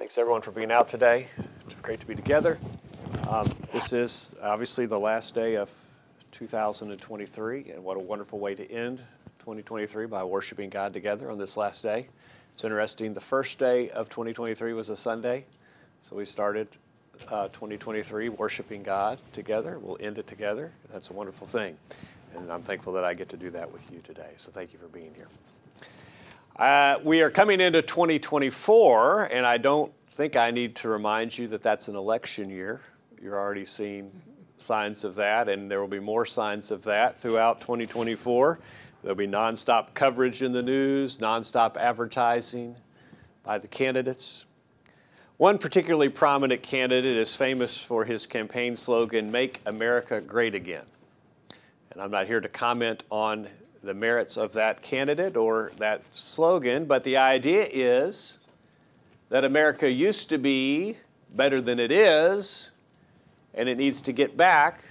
Thanks everyone for being out today. It's great to be together. Um, this is obviously the last day of 2023, and what a wonderful way to end 2023 by worshiping God together on this last day. It's interesting, the first day of 2023 was a Sunday, so we started uh, 2023 worshiping God together. We'll end it together. That's a wonderful thing, and I'm thankful that I get to do that with you today. So thank you for being here. Uh, we are coming into 2024, and I don't think I need to remind you that that's an election year. You're already seeing signs of that, and there will be more signs of that throughout 2024. There'll be nonstop coverage in the news, nonstop advertising by the candidates. One particularly prominent candidate is famous for his campaign slogan, Make America Great Again. And I'm not here to comment on the merits of that candidate or that slogan, but the idea is that America used to be better than it is, and it needs to get back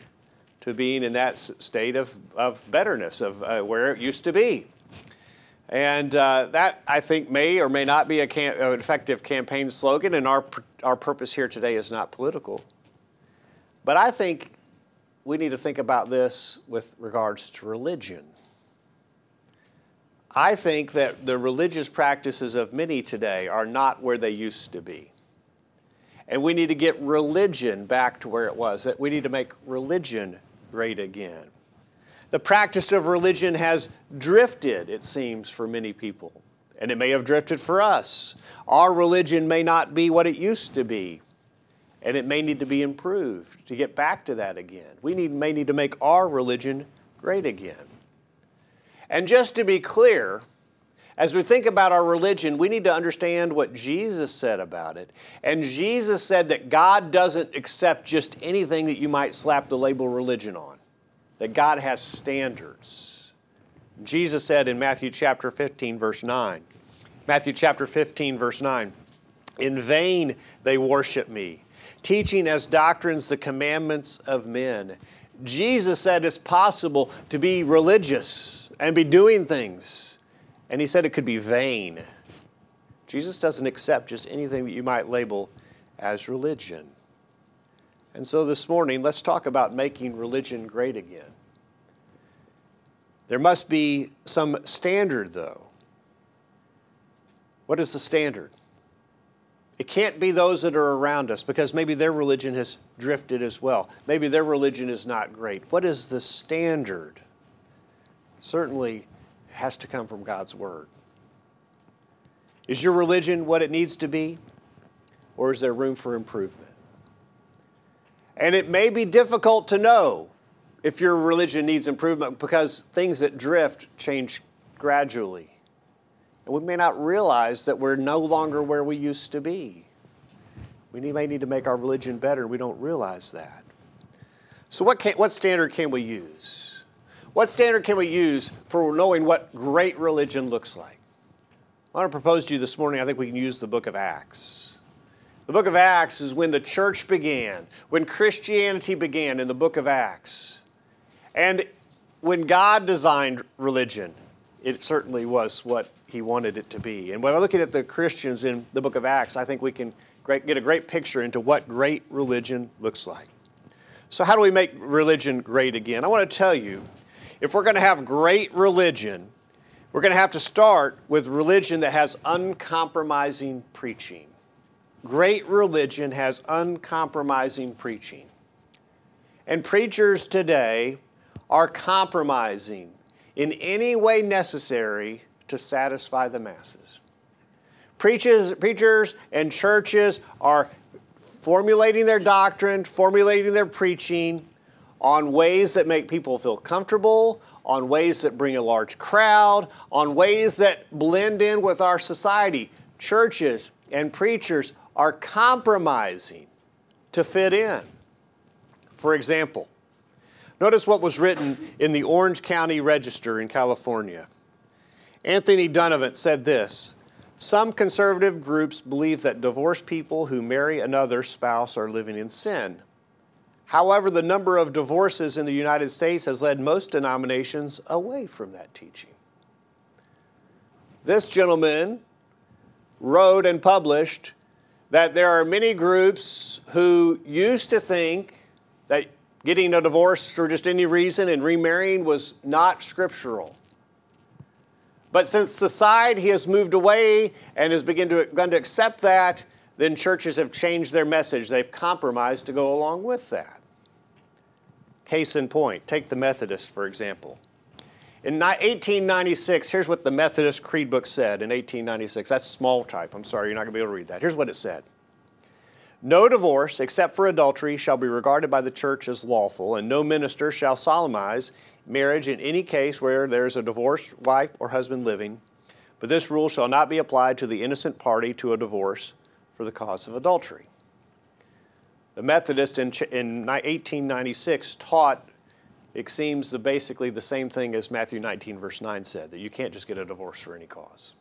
to being in that state of, of betterness, of uh, where it used to be. And uh, that, I think, may or may not be cam- an effective campaign slogan, and our, our purpose here today is not political. But I think we need to think about this with regards to religion. I think that the religious practices of many today are not where they used to be. And we need to get religion back to where it was, that we need to make religion great again. The practice of religion has drifted, it seems, for many people. And it may have drifted for us. Our religion may not be what it used to be. And it may need to be improved to get back to that again. We need, may need to make our religion great again. And just to be clear, as we think about our religion, we need to understand what Jesus said about it. And Jesus said that God doesn't accept just anything that you might slap the label religion on, that God has standards. Jesus said in Matthew chapter 15, verse 9, Matthew chapter 15, verse 9, In vain they worship me, teaching as doctrines the commandments of men. Jesus said it's possible to be religious and be doing things. And he said it could be vain. Jesus doesn't accept just anything that you might label as religion. And so this morning, let's talk about making religion great again. There must be some standard, though. What is the standard? It can't be those that are around us because maybe their religion has drifted as well. Maybe their religion is not great. What is the standard? Certainly has to come from God's Word. Is your religion what it needs to be, or is there room for improvement? And it may be difficult to know if your religion needs improvement because things that drift change gradually. And we may not realize that we're no longer where we used to be. We may need to make our religion better, and we don't realize that. So, what, can, what standard can we use? What standard can we use for knowing what great religion looks like? I want to propose to you this morning, I think we can use the book of Acts. The book of Acts is when the church began, when Christianity began in the book of Acts. And when God designed religion, it certainly was what he wanted it to be. And when I'm looking at the Christians in the book of Acts, I think we can get a great picture into what great religion looks like. So, how do we make religion great again? I want to tell you if we're going to have great religion, we're going to have to start with religion that has uncompromising preaching. Great religion has uncompromising preaching. And preachers today are compromising in any way necessary to satisfy the masses. Preachers, preachers and churches are formulating their doctrine, formulating their preaching on ways that make people feel comfortable, on ways that bring a large crowd, on ways that blend in with our society. Churches and preachers are compromising to fit in. For example, notice what was written in the Orange County Register in California. Anthony Donovan said this Some conservative groups believe that divorced people who marry another spouse are living in sin. However, the number of divorces in the United States has led most denominations away from that teaching. This gentleman wrote and published that there are many groups who used to think that getting a divorce for just any reason and remarrying was not scriptural. But since society has moved away and has begun to, begun to accept that, then churches have changed their message. They've compromised to go along with that. Case in point, take the Methodists, for example. In 1896, here's what the Methodist Creed book said in 1896. That's small type. I'm sorry, you're not going to be able to read that. Here's what it said No divorce, except for adultery, shall be regarded by the church as lawful, and no minister shall solemnize marriage in any case where there is a divorced wife or husband living. But this rule shall not be applied to the innocent party to a divorce for the cause of adultery. The Methodist in, in 1896 taught it seems the, basically the same thing as Matthew 19, verse 9 said, that you can't just get a divorce for any cause.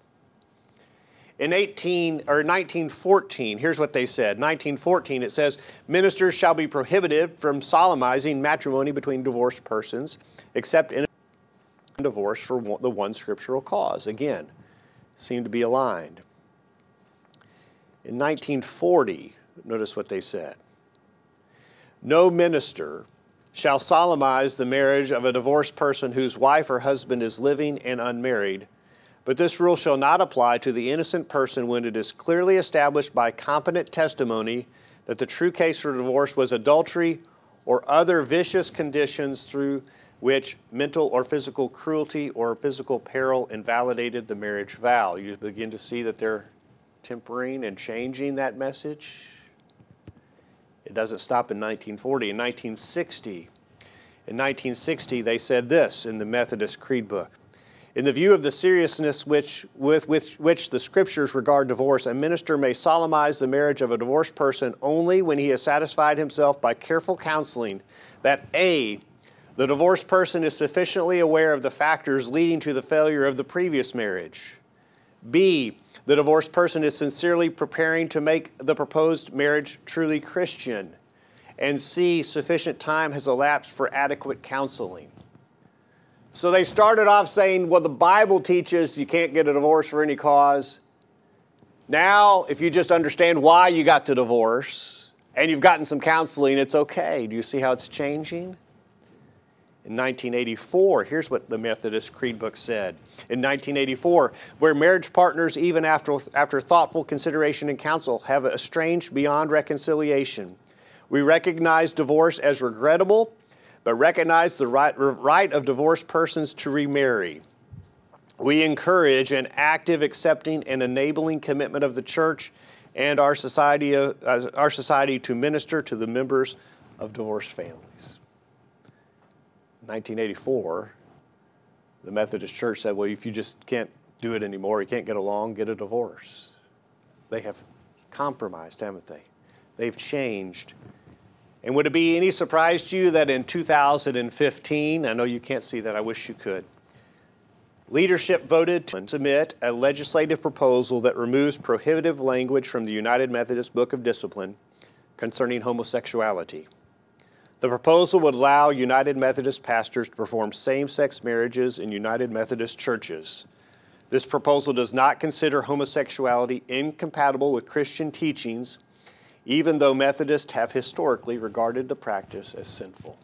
In 18 or 1914, here's what they said. 1914, it says, ministers shall be prohibited from solemnizing matrimony between divorced persons, except in divorce for the one scriptural cause. Again, seem to be aligned. In 1940, notice what they said. No minister shall solemnize the marriage of a divorced person whose wife or husband is living and unmarried. But this rule shall not apply to the innocent person when it is clearly established by competent testimony that the true case for divorce was adultery or other vicious conditions through which mental or physical cruelty or physical peril invalidated the marriage vow. You begin to see that they're tempering and changing that message. It doesn't stop in 1940. In 1960, in 1960, they said this in the Methodist Creed book. In the view of the seriousness which, with, with which the scriptures regard divorce, a minister may solemnize the marriage of a divorced person only when he has satisfied himself by careful counseling that A, the divorced person is sufficiently aware of the factors leading to the failure of the previous marriage, B, the divorced person is sincerely preparing to make the proposed marriage truly Christian. And C, sufficient time has elapsed for adequate counseling. So they started off saying, well, the Bible teaches you can't get a divorce for any cause. Now, if you just understand why you got the divorce and you've gotten some counseling, it's okay. Do you see how it's changing? In 1984, here's what the Methodist Creed book said. In 1984, where marriage partners, even after, after thoughtful consideration and counsel, have estranged beyond reconciliation, we recognize divorce as regrettable, but recognize the right, right of divorced persons to remarry. We encourage an active, accepting, and enabling commitment of the church and our society, uh, our society to minister to the members of divorced families. 1984, the Methodist Church said, well, if you just can't do it anymore, you can't get along, get a divorce. They have compromised, haven't they? They've changed. And would it be any surprise to you that in 2015, I know you can't see that, I wish you could, leadership voted to submit a legislative proposal that removes prohibitive language from the United Methodist Book of Discipline concerning homosexuality. The proposal would allow United Methodist pastors to perform same sex marriages in United Methodist churches. This proposal does not consider homosexuality incompatible with Christian teachings, even though Methodists have historically regarded the practice as sinful.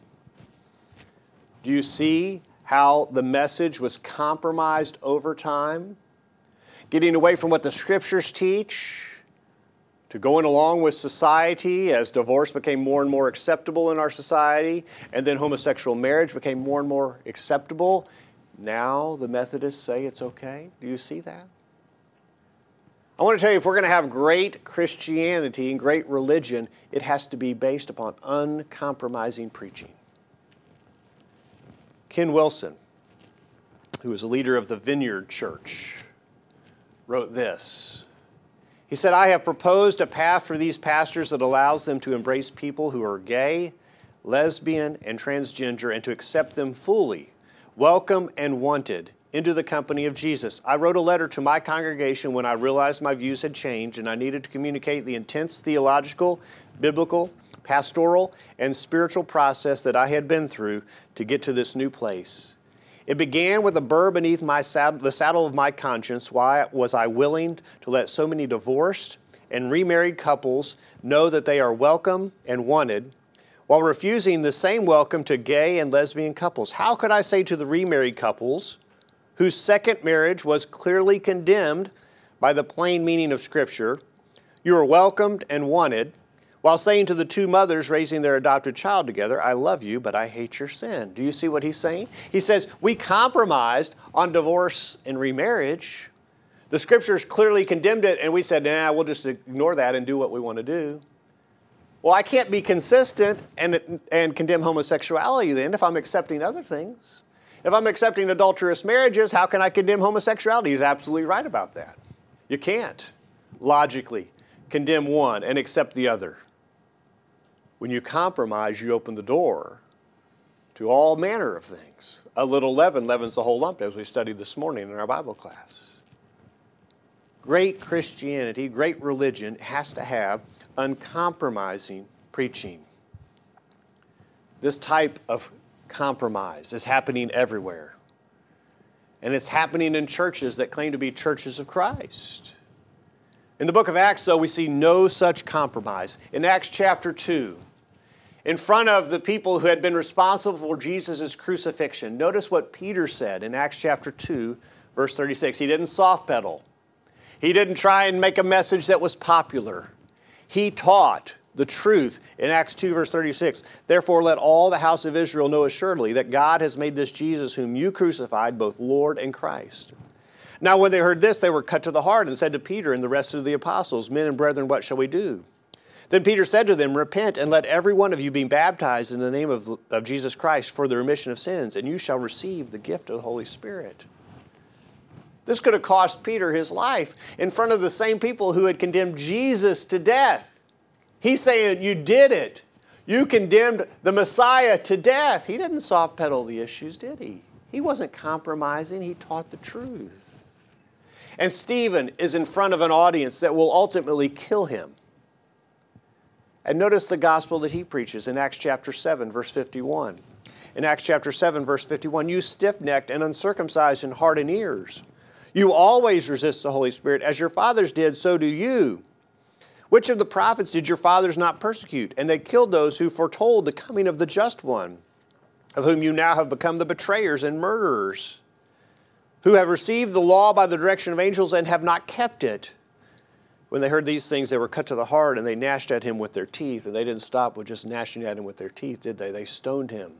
Do you see how the message was compromised over time? Getting away from what the scriptures teach to going along with society as divorce became more and more acceptable in our society, and then homosexual marriage became more and more acceptable. Now the Methodists say it's okay. Do you see that? I want to tell you if we're going to have great Christianity and great religion, it has to be based upon uncompromising preaching. Ken Wilson, who was a leader of the Vineyard Church, wrote this he said, I have proposed a path for these pastors that allows them to embrace people who are gay, lesbian, and transgender and to accept them fully, welcome and wanted into the company of Jesus. I wrote a letter to my congregation when I realized my views had changed and I needed to communicate the intense theological, biblical, pastoral, and spiritual process that I had been through to get to this new place. It began with a burr beneath my saddle, the saddle of my conscience. Why was I willing to let so many divorced and remarried couples know that they are welcome and wanted, while refusing the same welcome to gay and lesbian couples. How could I say to the remarried couples, whose second marriage was clearly condemned by the plain meaning of Scripture, you are welcomed and wanted, while saying to the two mothers raising their adopted child together, I love you, but I hate your sin. Do you see what he's saying? He says, We compromised on divorce and remarriage. The scriptures clearly condemned it, and we said, Nah, we'll just ignore that and do what we want to do. Well, I can't be consistent and, and condemn homosexuality then if I'm accepting other things. If I'm accepting adulterous marriages, how can I condemn homosexuality? He's absolutely right about that. You can't logically condemn one and accept the other. When you compromise, you open the door to all manner of things. A little leaven leavens the whole lump, as we studied this morning in our Bible class. Great Christianity, great religion has to have uncompromising preaching. This type of compromise is happening everywhere. And it's happening in churches that claim to be churches of Christ. In the book of Acts, though, we see no such compromise. In Acts chapter 2, in front of the people who had been responsible for Jesus' crucifixion, notice what Peter said in Acts chapter 2, verse 36. He didn't soft pedal, he didn't try and make a message that was popular. He taught the truth in Acts 2, verse 36. Therefore, let all the house of Israel know assuredly that God has made this Jesus, whom you crucified, both Lord and Christ. Now, when they heard this, they were cut to the heart and said to Peter and the rest of the apostles, Men and brethren, what shall we do? Then Peter said to them, Repent and let every one of you be baptized in the name of, of Jesus Christ for the remission of sins, and you shall receive the gift of the Holy Spirit. This could have cost Peter his life in front of the same people who had condemned Jesus to death. He's saying, You did it. You condemned the Messiah to death. He didn't soft pedal the issues, did he? He wasn't compromising, he taught the truth. And Stephen is in front of an audience that will ultimately kill him. And notice the gospel that he preaches in Acts chapter 7, verse 51. In Acts chapter 7, verse 51, you stiff necked and uncircumcised in heart and ears. You always resist the Holy Spirit. As your fathers did, so do you. Which of the prophets did your fathers not persecute? And they killed those who foretold the coming of the just one, of whom you now have become the betrayers and murderers, who have received the law by the direction of angels and have not kept it. When they heard these things, they were cut to the heart and they gnashed at him with their teeth. And they didn't stop with just gnashing at him with their teeth, did they? They stoned him.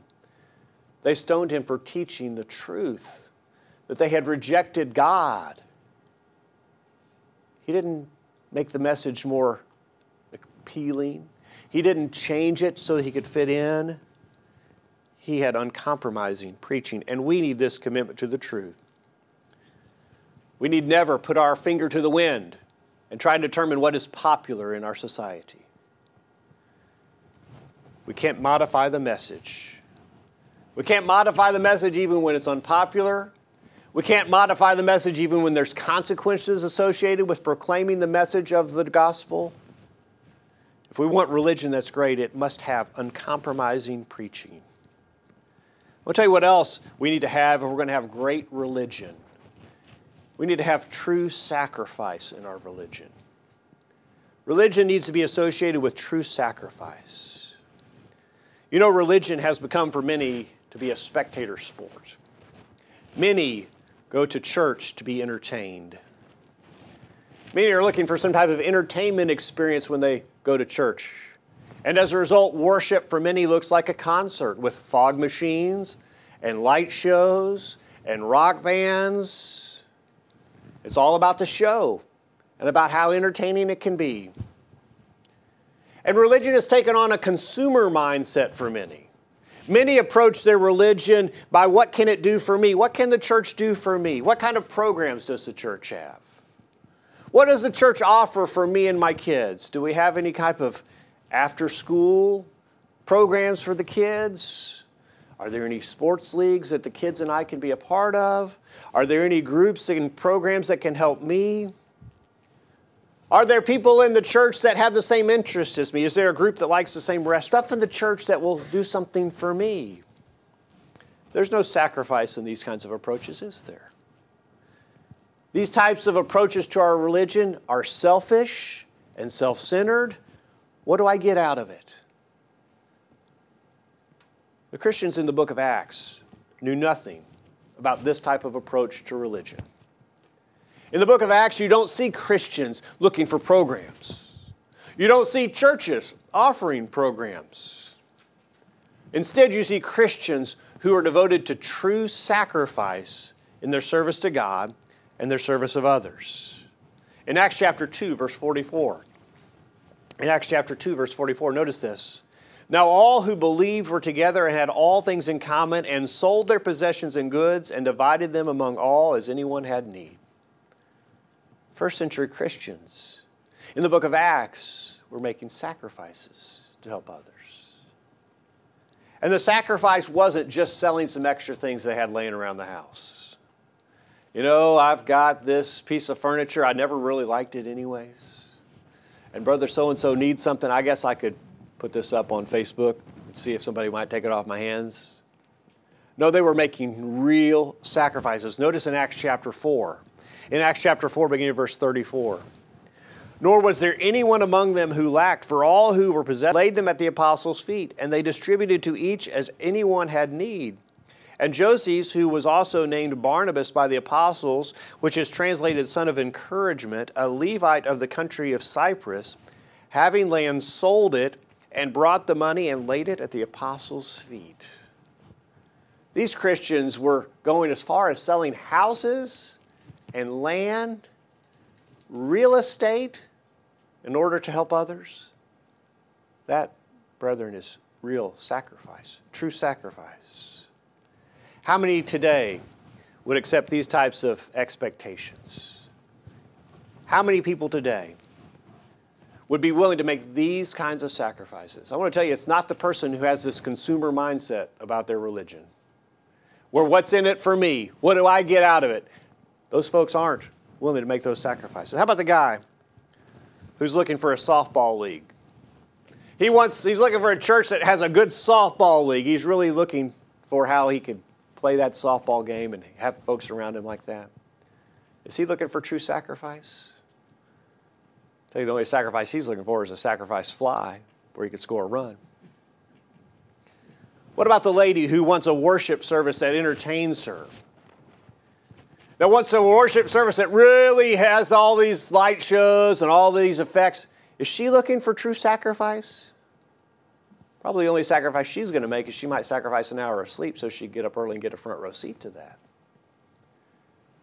They stoned him for teaching the truth that they had rejected God. He didn't make the message more appealing, he didn't change it so he could fit in. He had uncompromising preaching, and we need this commitment to the truth. We need never put our finger to the wind and try and determine what is popular in our society. We can't modify the message. We can't modify the message even when it's unpopular we can't modify the message even when there's consequences associated with proclaiming the message of the gospel. If we want religion that's great, it must have uncompromising preaching. I'll tell you what else we need to have if we're going to have great religion. We need to have true sacrifice in our religion. Religion needs to be associated with true sacrifice. You know, religion has become for many to be a spectator sport. Many go to church to be entertained. Many are looking for some type of entertainment experience when they go to church. And as a result, worship for many looks like a concert with fog machines and light shows and rock bands. It's all about the show and about how entertaining it can be. And religion has taken on a consumer mindset for many. Many approach their religion by what can it do for me? What can the church do for me? What kind of programs does the church have? What does the church offer for me and my kids? Do we have any type of after school programs for the kids? Are there any sports leagues that the kids and I can be a part of? Are there any groups and programs that can help me? Are there people in the church that have the same interests as me? Is there a group that likes the same rest? Stuff in the church that will do something for me? There's no sacrifice in these kinds of approaches, is there? These types of approaches to our religion are selfish and self centered, what do I get out of it? The Christians in the book of Acts knew nothing about this type of approach to religion. In the book of Acts, you don't see Christians looking for programs. You don't see churches offering programs. Instead, you see Christians who are devoted to true sacrifice in their service to God and their service of others. In Acts chapter 2, verse 44, in Acts chapter 2, verse 44, notice this. Now all who believed were together and had all things in common, and sold their possessions and goods, and divided them among all as anyone had need. First century Christians in the book of Acts were making sacrifices to help others. And the sacrifice wasn't just selling some extra things they had laying around the house. You know, I've got this piece of furniture, I never really liked it anyways. And brother so and so needs something, I guess I could put this up on Facebook, and see if somebody might take it off my hands. No, they were making real sacrifices. Notice in Acts chapter 4. In Acts chapter 4, beginning verse 34. Nor was there anyone among them who lacked, for all who were possessed laid them at the apostles' feet, and they distributed to each as anyone had need. And Joses, who was also named Barnabas by the apostles, which is translated son of encouragement, a Levite of the country of Cyprus, having land, sold it and brought the money and laid it at the apostles' feet. These Christians were going as far as selling houses and land, real estate, in order to help others. That, brethren, is real sacrifice, true sacrifice. How many today would accept these types of expectations? How many people today would be willing to make these kinds of sacrifices. I want to tell you, it's not the person who has this consumer mindset about their religion, where what's in it for me? What do I get out of it? Those folks aren't willing to make those sacrifices. How about the guy who's looking for a softball league? He wants, he's looking for a church that has a good softball league. He's really looking for how he could play that softball game and have folks around him like that. Is he looking for true sacrifice? The only sacrifice he's looking for is a sacrifice fly where he could score a run. What about the lady who wants a worship service that entertains her? That wants a worship service that really has all these light shows and all these effects. Is she looking for true sacrifice? Probably the only sacrifice she's going to make is she might sacrifice an hour of sleep so she'd get up early and get a front row seat to that.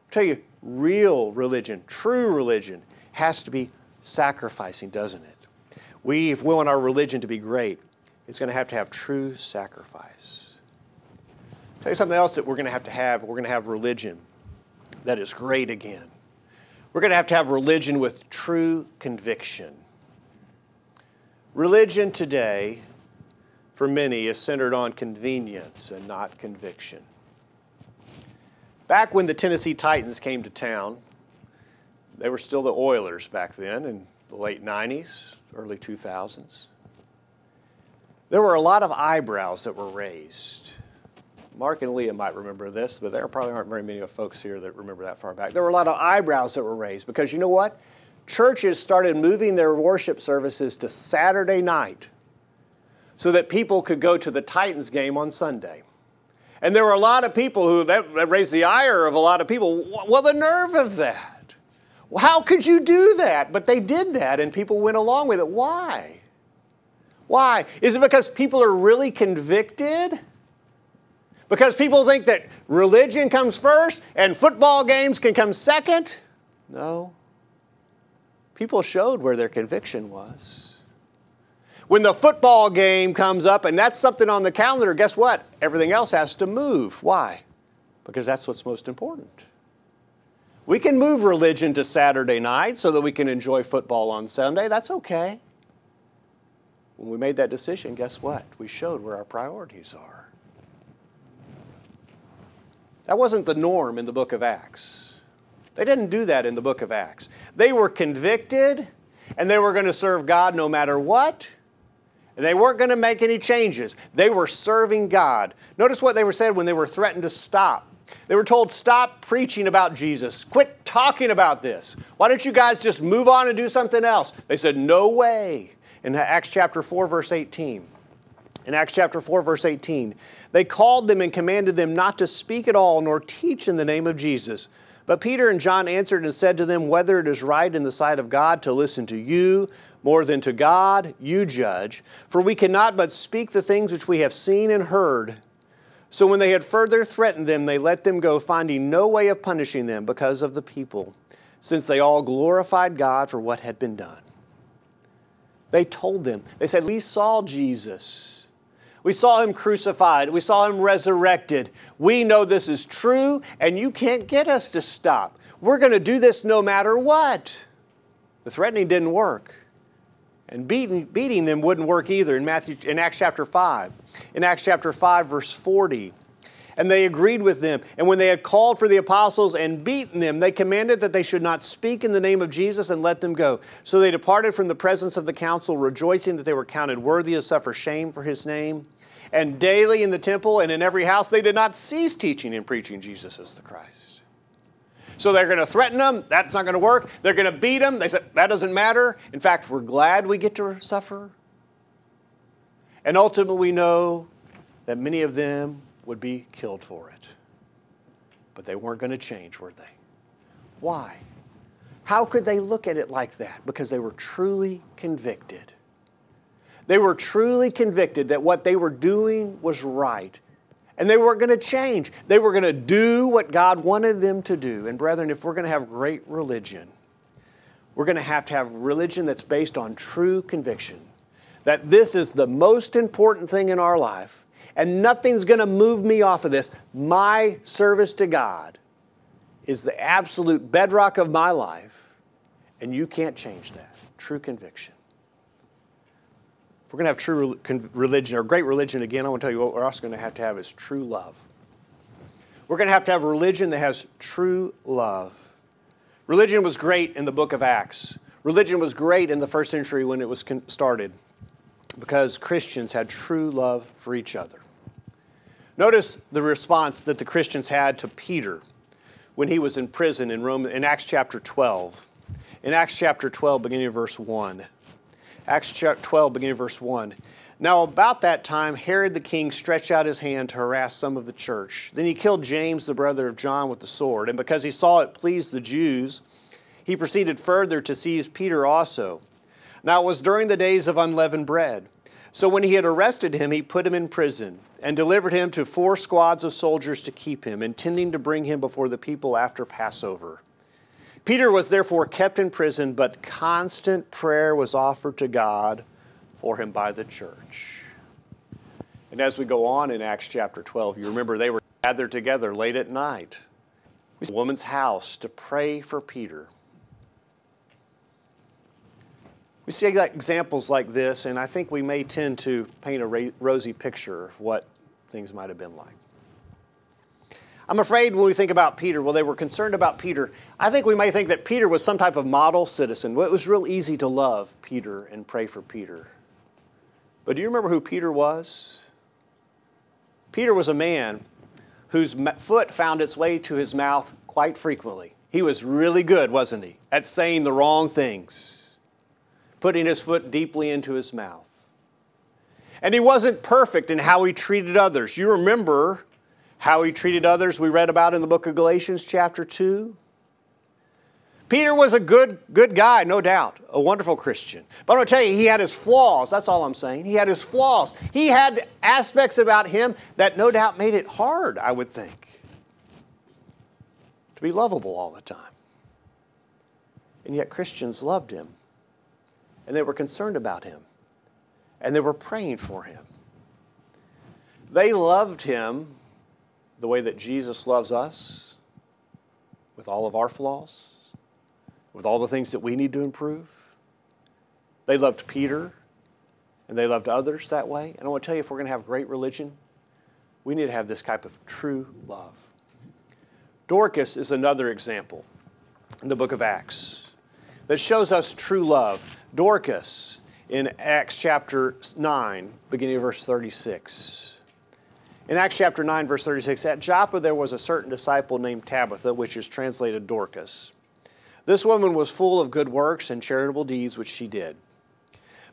I'll tell you, real religion, true religion, has to be sacrificing, doesn't it? We, if we want our religion to be great, it's going to have to have true sacrifice. I'll tell you something else that we're going to have to have. We're going to have religion that is great again. We're going to have to have religion with true conviction. Religion today, for many, is centered on convenience and not conviction. Back when the Tennessee Titans came to town, they were still the Oilers back then in the late 90s, early 2000s. There were a lot of eyebrows that were raised. Mark and Leah might remember this, but there probably aren't very many folks here that remember that far back. There were a lot of eyebrows that were raised because you know what? Churches started moving their worship services to Saturday night so that people could go to the Titans game on Sunday. And there were a lot of people who that raised the ire of a lot of people. Well, the nerve of that. How could you do that? But they did that and people went along with it. Why? Why? Is it because people are really convicted? Because people think that religion comes first and football games can come second? No. People showed where their conviction was. When the football game comes up and that's something on the calendar, guess what? Everything else has to move. Why? Because that's what's most important. We can move religion to Saturday night so that we can enjoy football on Sunday. That's okay. When we made that decision, guess what? We showed where our priorities are. That wasn't the norm in the book of Acts. They didn't do that in the book of Acts. They were convicted and they were going to serve God no matter what. And they weren't going to make any changes. They were serving God. Notice what they were said when they were threatened to stop They were told, stop preaching about Jesus. Quit talking about this. Why don't you guys just move on and do something else? They said, no way. In Acts chapter 4, verse 18. In Acts chapter 4, verse 18, they called them and commanded them not to speak at all nor teach in the name of Jesus. But Peter and John answered and said to them, Whether it is right in the sight of God to listen to you more than to God, you judge. For we cannot but speak the things which we have seen and heard. So when they had further threatened them, they let them go, finding no way of punishing them because of the people, since they all glorified God for what had been done. They told them, they said, We saw Jesus. We saw him crucified. We saw him resurrected. We know this is true, and you can't get us to stop. We're going to do this no matter what. The threatening didn't work. And beating, beating them wouldn't work either in, Matthew, in Acts chapter 5. In Acts chapter 5, verse 40. And they agreed with them. And when they had called for the apostles and beaten them, they commanded that they should not speak in the name of Jesus and let them go. So they departed from the presence of the council, rejoicing that they were counted worthy to suffer shame for his name. And daily in the temple and in every house, they did not cease teaching and preaching Jesus as the Christ. So they're going to threaten them. That's not going to work. They're going to beat them. They said, that doesn't matter. In fact, we're glad we get to suffer. And ultimately, we know that many of them would be killed for it. But they weren't going to change, were they? Why? How could they look at it like that? Because they were truly convicted. They were truly convicted that what they were doing was right and they weren't going to change. They were going to do what God wanted them to do. And, brethren, if we're going to have great religion, we're going to have to have religion that's based on true conviction that this is the most important thing in our life, and nothing's going to move me off of this. My service to God is the absolute bedrock of my life, and you can't change that. True conviction we're going to have true religion or great religion again, I want to tell you what we're also going to have to have is true love. We're going to have to have religion that has true love. Religion was great in the book of Acts. Religion was great in the first century when it was started because Christians had true love for each other. Notice the response that the Christians had to Peter when he was in prison in Rome in Acts chapter 12. In Acts chapter 12 beginning of verse 1. Acts 12, beginning verse 1. Now, about that time, Herod the king stretched out his hand to harass some of the church. Then he killed James, the brother of John, with the sword. And because he saw it pleased the Jews, he proceeded further to seize Peter also. Now, it was during the days of unleavened bread. So when he had arrested him, he put him in prison and delivered him to four squads of soldiers to keep him, intending to bring him before the people after Passover. Peter was therefore kept in prison, but constant prayer was offered to God for him by the church. And as we go on in Acts chapter 12, you remember they were gathered together late at night, a woman's house, to pray for Peter. We see examples like this, and I think we may tend to paint a rosy picture of what things might have been like. I'm afraid when we think about Peter, well, they were concerned about Peter. I think we may think that Peter was some type of model citizen. Well, it was real easy to love Peter and pray for Peter. But do you remember who Peter was? Peter was a man whose foot found its way to his mouth quite frequently. He was really good, wasn't he, at saying the wrong things, putting his foot deeply into his mouth. And he wasn't perfect in how he treated others. You remember how he treated others, we read about in the book of Galatians, chapter 2. Peter was a good, good guy, no doubt, a wonderful Christian. But I'm going to tell you, he had his flaws. That's all I'm saying. He had his flaws. He had aspects about him that no doubt made it hard, I would think, to be lovable all the time. And yet Christians loved him, and they were concerned about him, and they were praying for him. They loved him the way that Jesus loves us with all of our flaws, with all the things that we need to improve. They loved Peter and they loved others that way. And I want to tell you, if we're going to have great religion, we need to have this type of true love. Dorcas is another example in the book of Acts that shows us true love. Dorcas in Acts chapter 9, beginning of verse 36. In Acts chapter 9, verse 36, at Joppa there was a certain disciple named Tabitha, which is translated Dorcas. This woman was full of good works and charitable deeds which she did.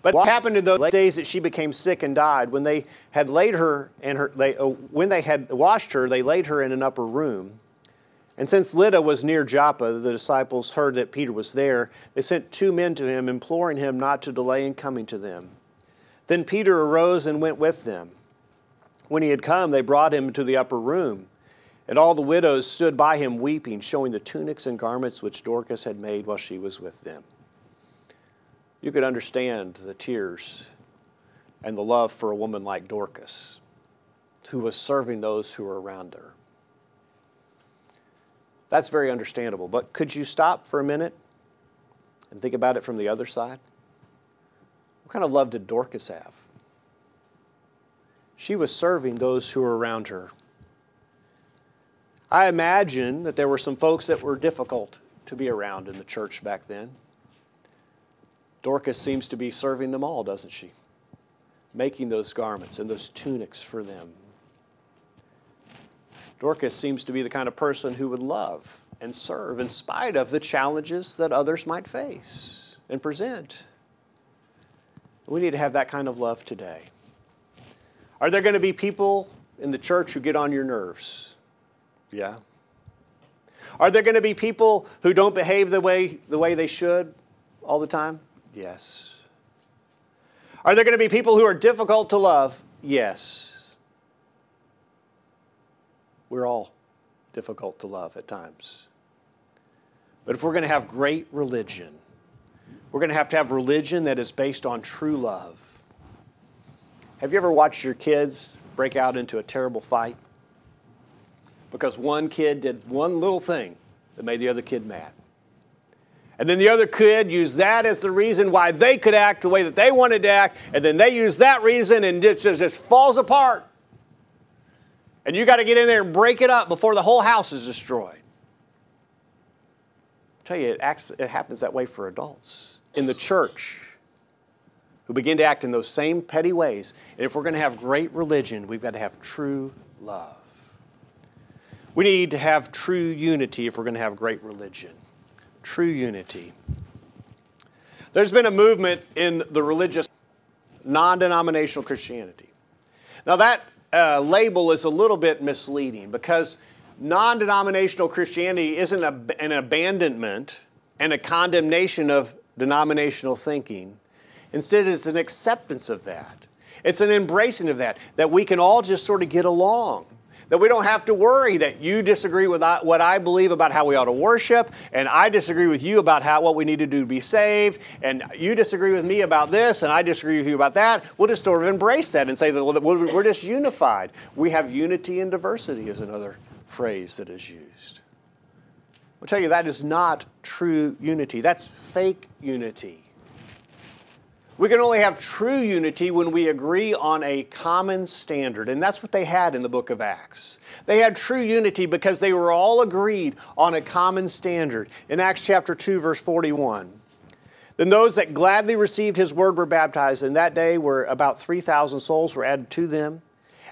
But what happened in those days that she became sick and died? When they had laid her in her, they, uh, when they had washed her, they laid her in an upper room. And since Lydda was near Joppa, the disciples heard that Peter was there. They sent two men to him, imploring him not to delay in coming to them. Then Peter arose and went with them. When he had come, they brought him to the upper room. And all the widows stood by him weeping, showing the tunics and garments which Dorcas had made while she was with them. You could understand the tears and the love for a woman like Dorcas, who was serving those who were around her. That's very understandable. But could you stop for a minute and think about it from the other side? What kind of love did Dorcas have? She was serving those who were around her. I imagine that there were some folks that were difficult to be around in the church back then. Dorcas seems to be serving them all, doesn't she? Making those garments and those tunics for them. Dorcas seems to be the kind of person who would love and serve in spite of the challenges that others might face and present. We need to have that kind of love today. Are there going to be people in the church who get on your nerves? Yeah. Are there going to be people who don't behave the way, the way they should all the time? Yes. Are there going to be people who are difficult to love? Yes. We're all difficult to love at times. But if we're going to have great religion, we're going to have to have religion that is based on true love. Have you ever watched your kids break out into a terrible fight? Because one kid did one little thing that made the other kid mad. And then the other kid used that as the reason why they could act the way that they wanted to act, and then they use that reason and it just, just falls apart. And you got to get in there and break it up before the whole house is destroyed. I tell you, it, acts, it happens that way for adults in the church who begin to act in those same petty ways. And if we're going to have great religion, we've got to have true love. We need to have true unity if we're going to have great religion true unity. There's been a movement in the religious, non denominational Christianity. Now, that uh, label is a little bit misleading because non denominational Christianity isn't a, an abandonment and a condemnation of denominational thinking. Instead, it's an acceptance of that. It's an embracing of that, that we can all just sort of get along that we don't have to worry that you disagree with what I believe about how we ought to worship, and I disagree with you about how, what we need to do to be saved, and you disagree with me about this, and I disagree with you about that. We'll just sort of embrace that and say that we're just unified. We have unity and diversity, is another phrase that is used. I'll tell you, that is not true unity. That's fake unity. We can only have true unity when we agree on a common standard. And that's what they had in the book of Acts. They had true unity because they were all agreed on a common standard. In Acts chapter 2, verse 41. Then those that gladly received his word were baptized, and that day were about 3,000 souls were added to them.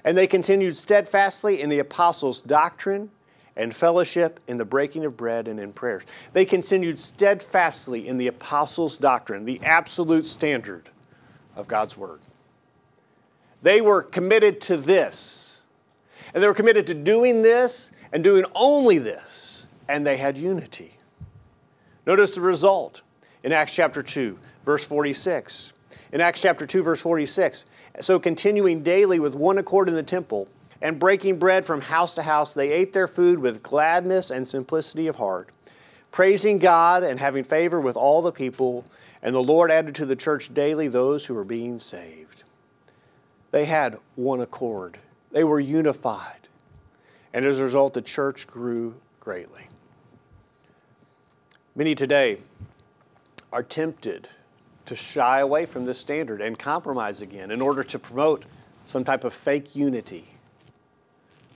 And they continued steadfastly in the apostles' doctrine and fellowship in the breaking of bread and in prayers. They continued steadfastly in the apostles' doctrine, the absolute standard of God's word. They were committed to this. And they were committed to doing this and doing only this. And they had unity. Notice the result in Acts chapter 2, verse 46. In Acts chapter 2, verse 46. So continuing daily with one accord in the temple and breaking bread from house to house, they ate their food with gladness and simplicity of heart, praising God and having favor with all the people. And the Lord added to the church daily those who were being saved. They had one accord, they were unified. And as a result, the church grew greatly. Many today are tempted to shy away from this standard and compromise again in order to promote some type of fake unity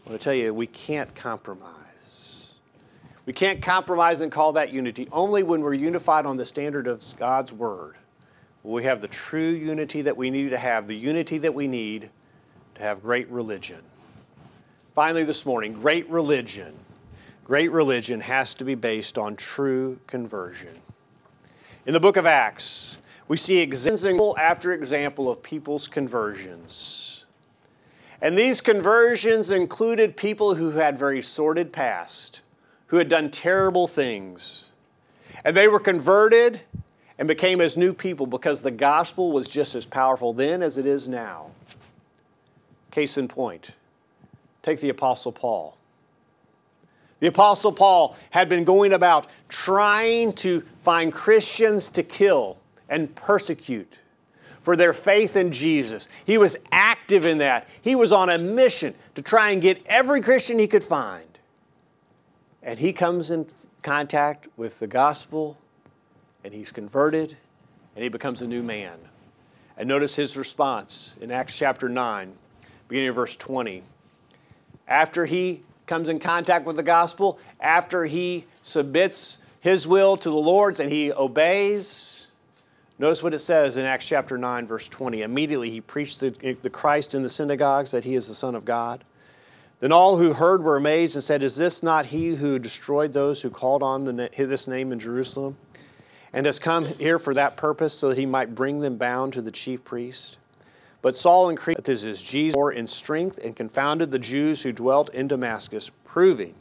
I want to tell you, we can't compromise. We can't compromise and call that unity. Only when we're unified on the standard of God's Word will we have the true unity that we need to have, the unity that we need to have great religion. Finally, this morning, great religion. Great religion has to be based on true conversion. In the book of Acts, we see example after example of people's conversions. And these conversions included people who had very sordid past, who had done terrible things. And they were converted and became as new people because the gospel was just as powerful then as it is now. Case in point, take the Apostle Paul. The Apostle Paul had been going about trying to find Christians to kill and persecute for their faith in Jesus. He was active in that. He was on a mission to try and get every Christian he could find. And he comes in contact with the gospel and he's converted and he becomes a new man. And notice his response in Acts chapter 9, beginning of verse 20. After he comes in contact with the gospel, after he submits his will to the Lord's and he obeys, notice what it says in Acts chapter 9, verse 20. Immediately he preached the, the Christ in the synagogues that he is the Son of God. Then all who heard were amazed and said, Is this not he who destroyed those who called on the, this name in Jerusalem? And has come here for that purpose, so that he might bring them bound to the chief priest? But Saul increased that this is Jesus more in strength and confounded the Jews who dwelt in Damascus, proving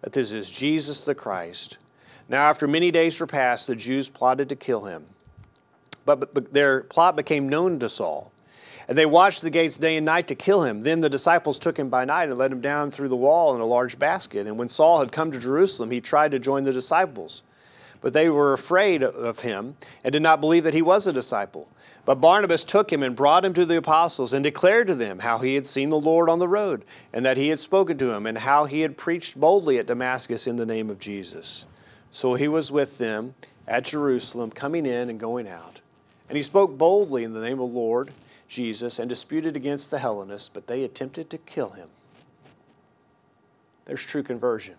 that this is Jesus the Christ. Now, after many days were passed, the Jews plotted to kill him. But, but, their plot became known to Saul. And they watched the gates day and night to kill him. Then the disciples took him by night and let him down through the wall in a large basket. And when Saul had come to Jerusalem, he tried to join the disciples. But they were afraid of him and did not believe that he was a disciple. But Barnabas took him and brought him to the apostles and declared to them how he had seen the Lord on the road and that he had spoken to him and how he had preached boldly at Damascus in the name of Jesus. So he was with them at Jerusalem, coming in and going out. And he spoke boldly in the name of the Lord Jesus and disputed against the Hellenists, but they attempted to kill him. There's true conversion.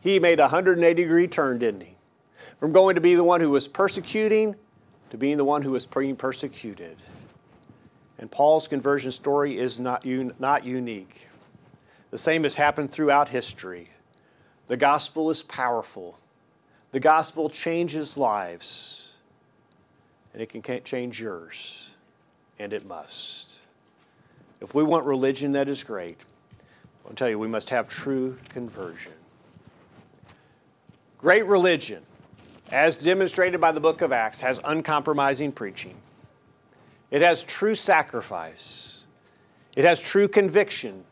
He made a 180 degree turn, didn't he? From going to be the one who was persecuting to being the one who was being persecuted. And Paul's conversion story is not, un- not unique. The same has happened throughout history. The gospel is powerful, the gospel changes lives, and it can change yours and it must. If we want religion that is great, I'll tell you, we must have true conversion. Great religion, as demonstrated by the book of Acts, has uncompromising preaching. It has true sacrifice. It has true conviction,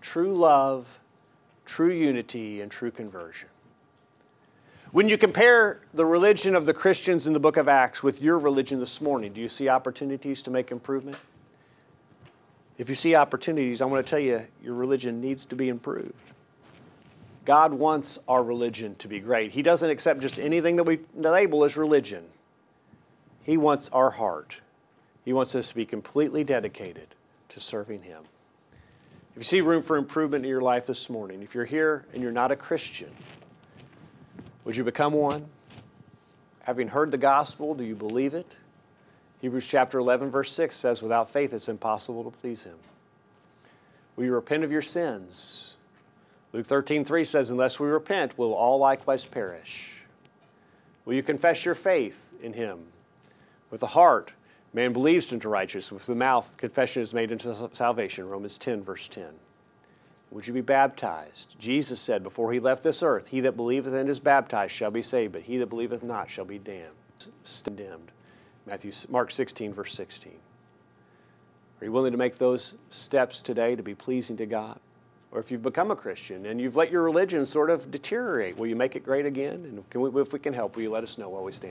true love, true unity, and true conversion. When you compare the religion of the Christians in the book of Acts with your religion this morning, do you see opportunities to make improvement? If you see opportunities, I want to tell you your religion needs to be improved. God wants our religion to be great. He doesn't accept just anything that we label as religion. He wants our heart. He wants us to be completely dedicated to serving Him. If you see room for improvement in your life this morning, if you're here and you're not a Christian, would you become one? Having heard the gospel, do you believe it? Hebrews chapter 11, verse 6 says, Without faith, it's impossible to please Him. Will you repent of your sins? Luke 13, 3 says, Unless we repent, we'll all likewise perish. Will you confess your faith in Him? With the heart, man believes into righteousness. With the mouth, confession is made into salvation. Romans 10, verse 10. Would you be baptized? Jesus said before he left this earth, He that believeth and is baptized shall be saved, but he that believeth not shall be damned. Condemned. Matthew, Mark 16, verse 16. Are you willing to make those steps today to be pleasing to God? Or if you've become a Christian and you've let your religion sort of deteriorate, will you make it great again? And we, if we can help, will you let us know while we stand?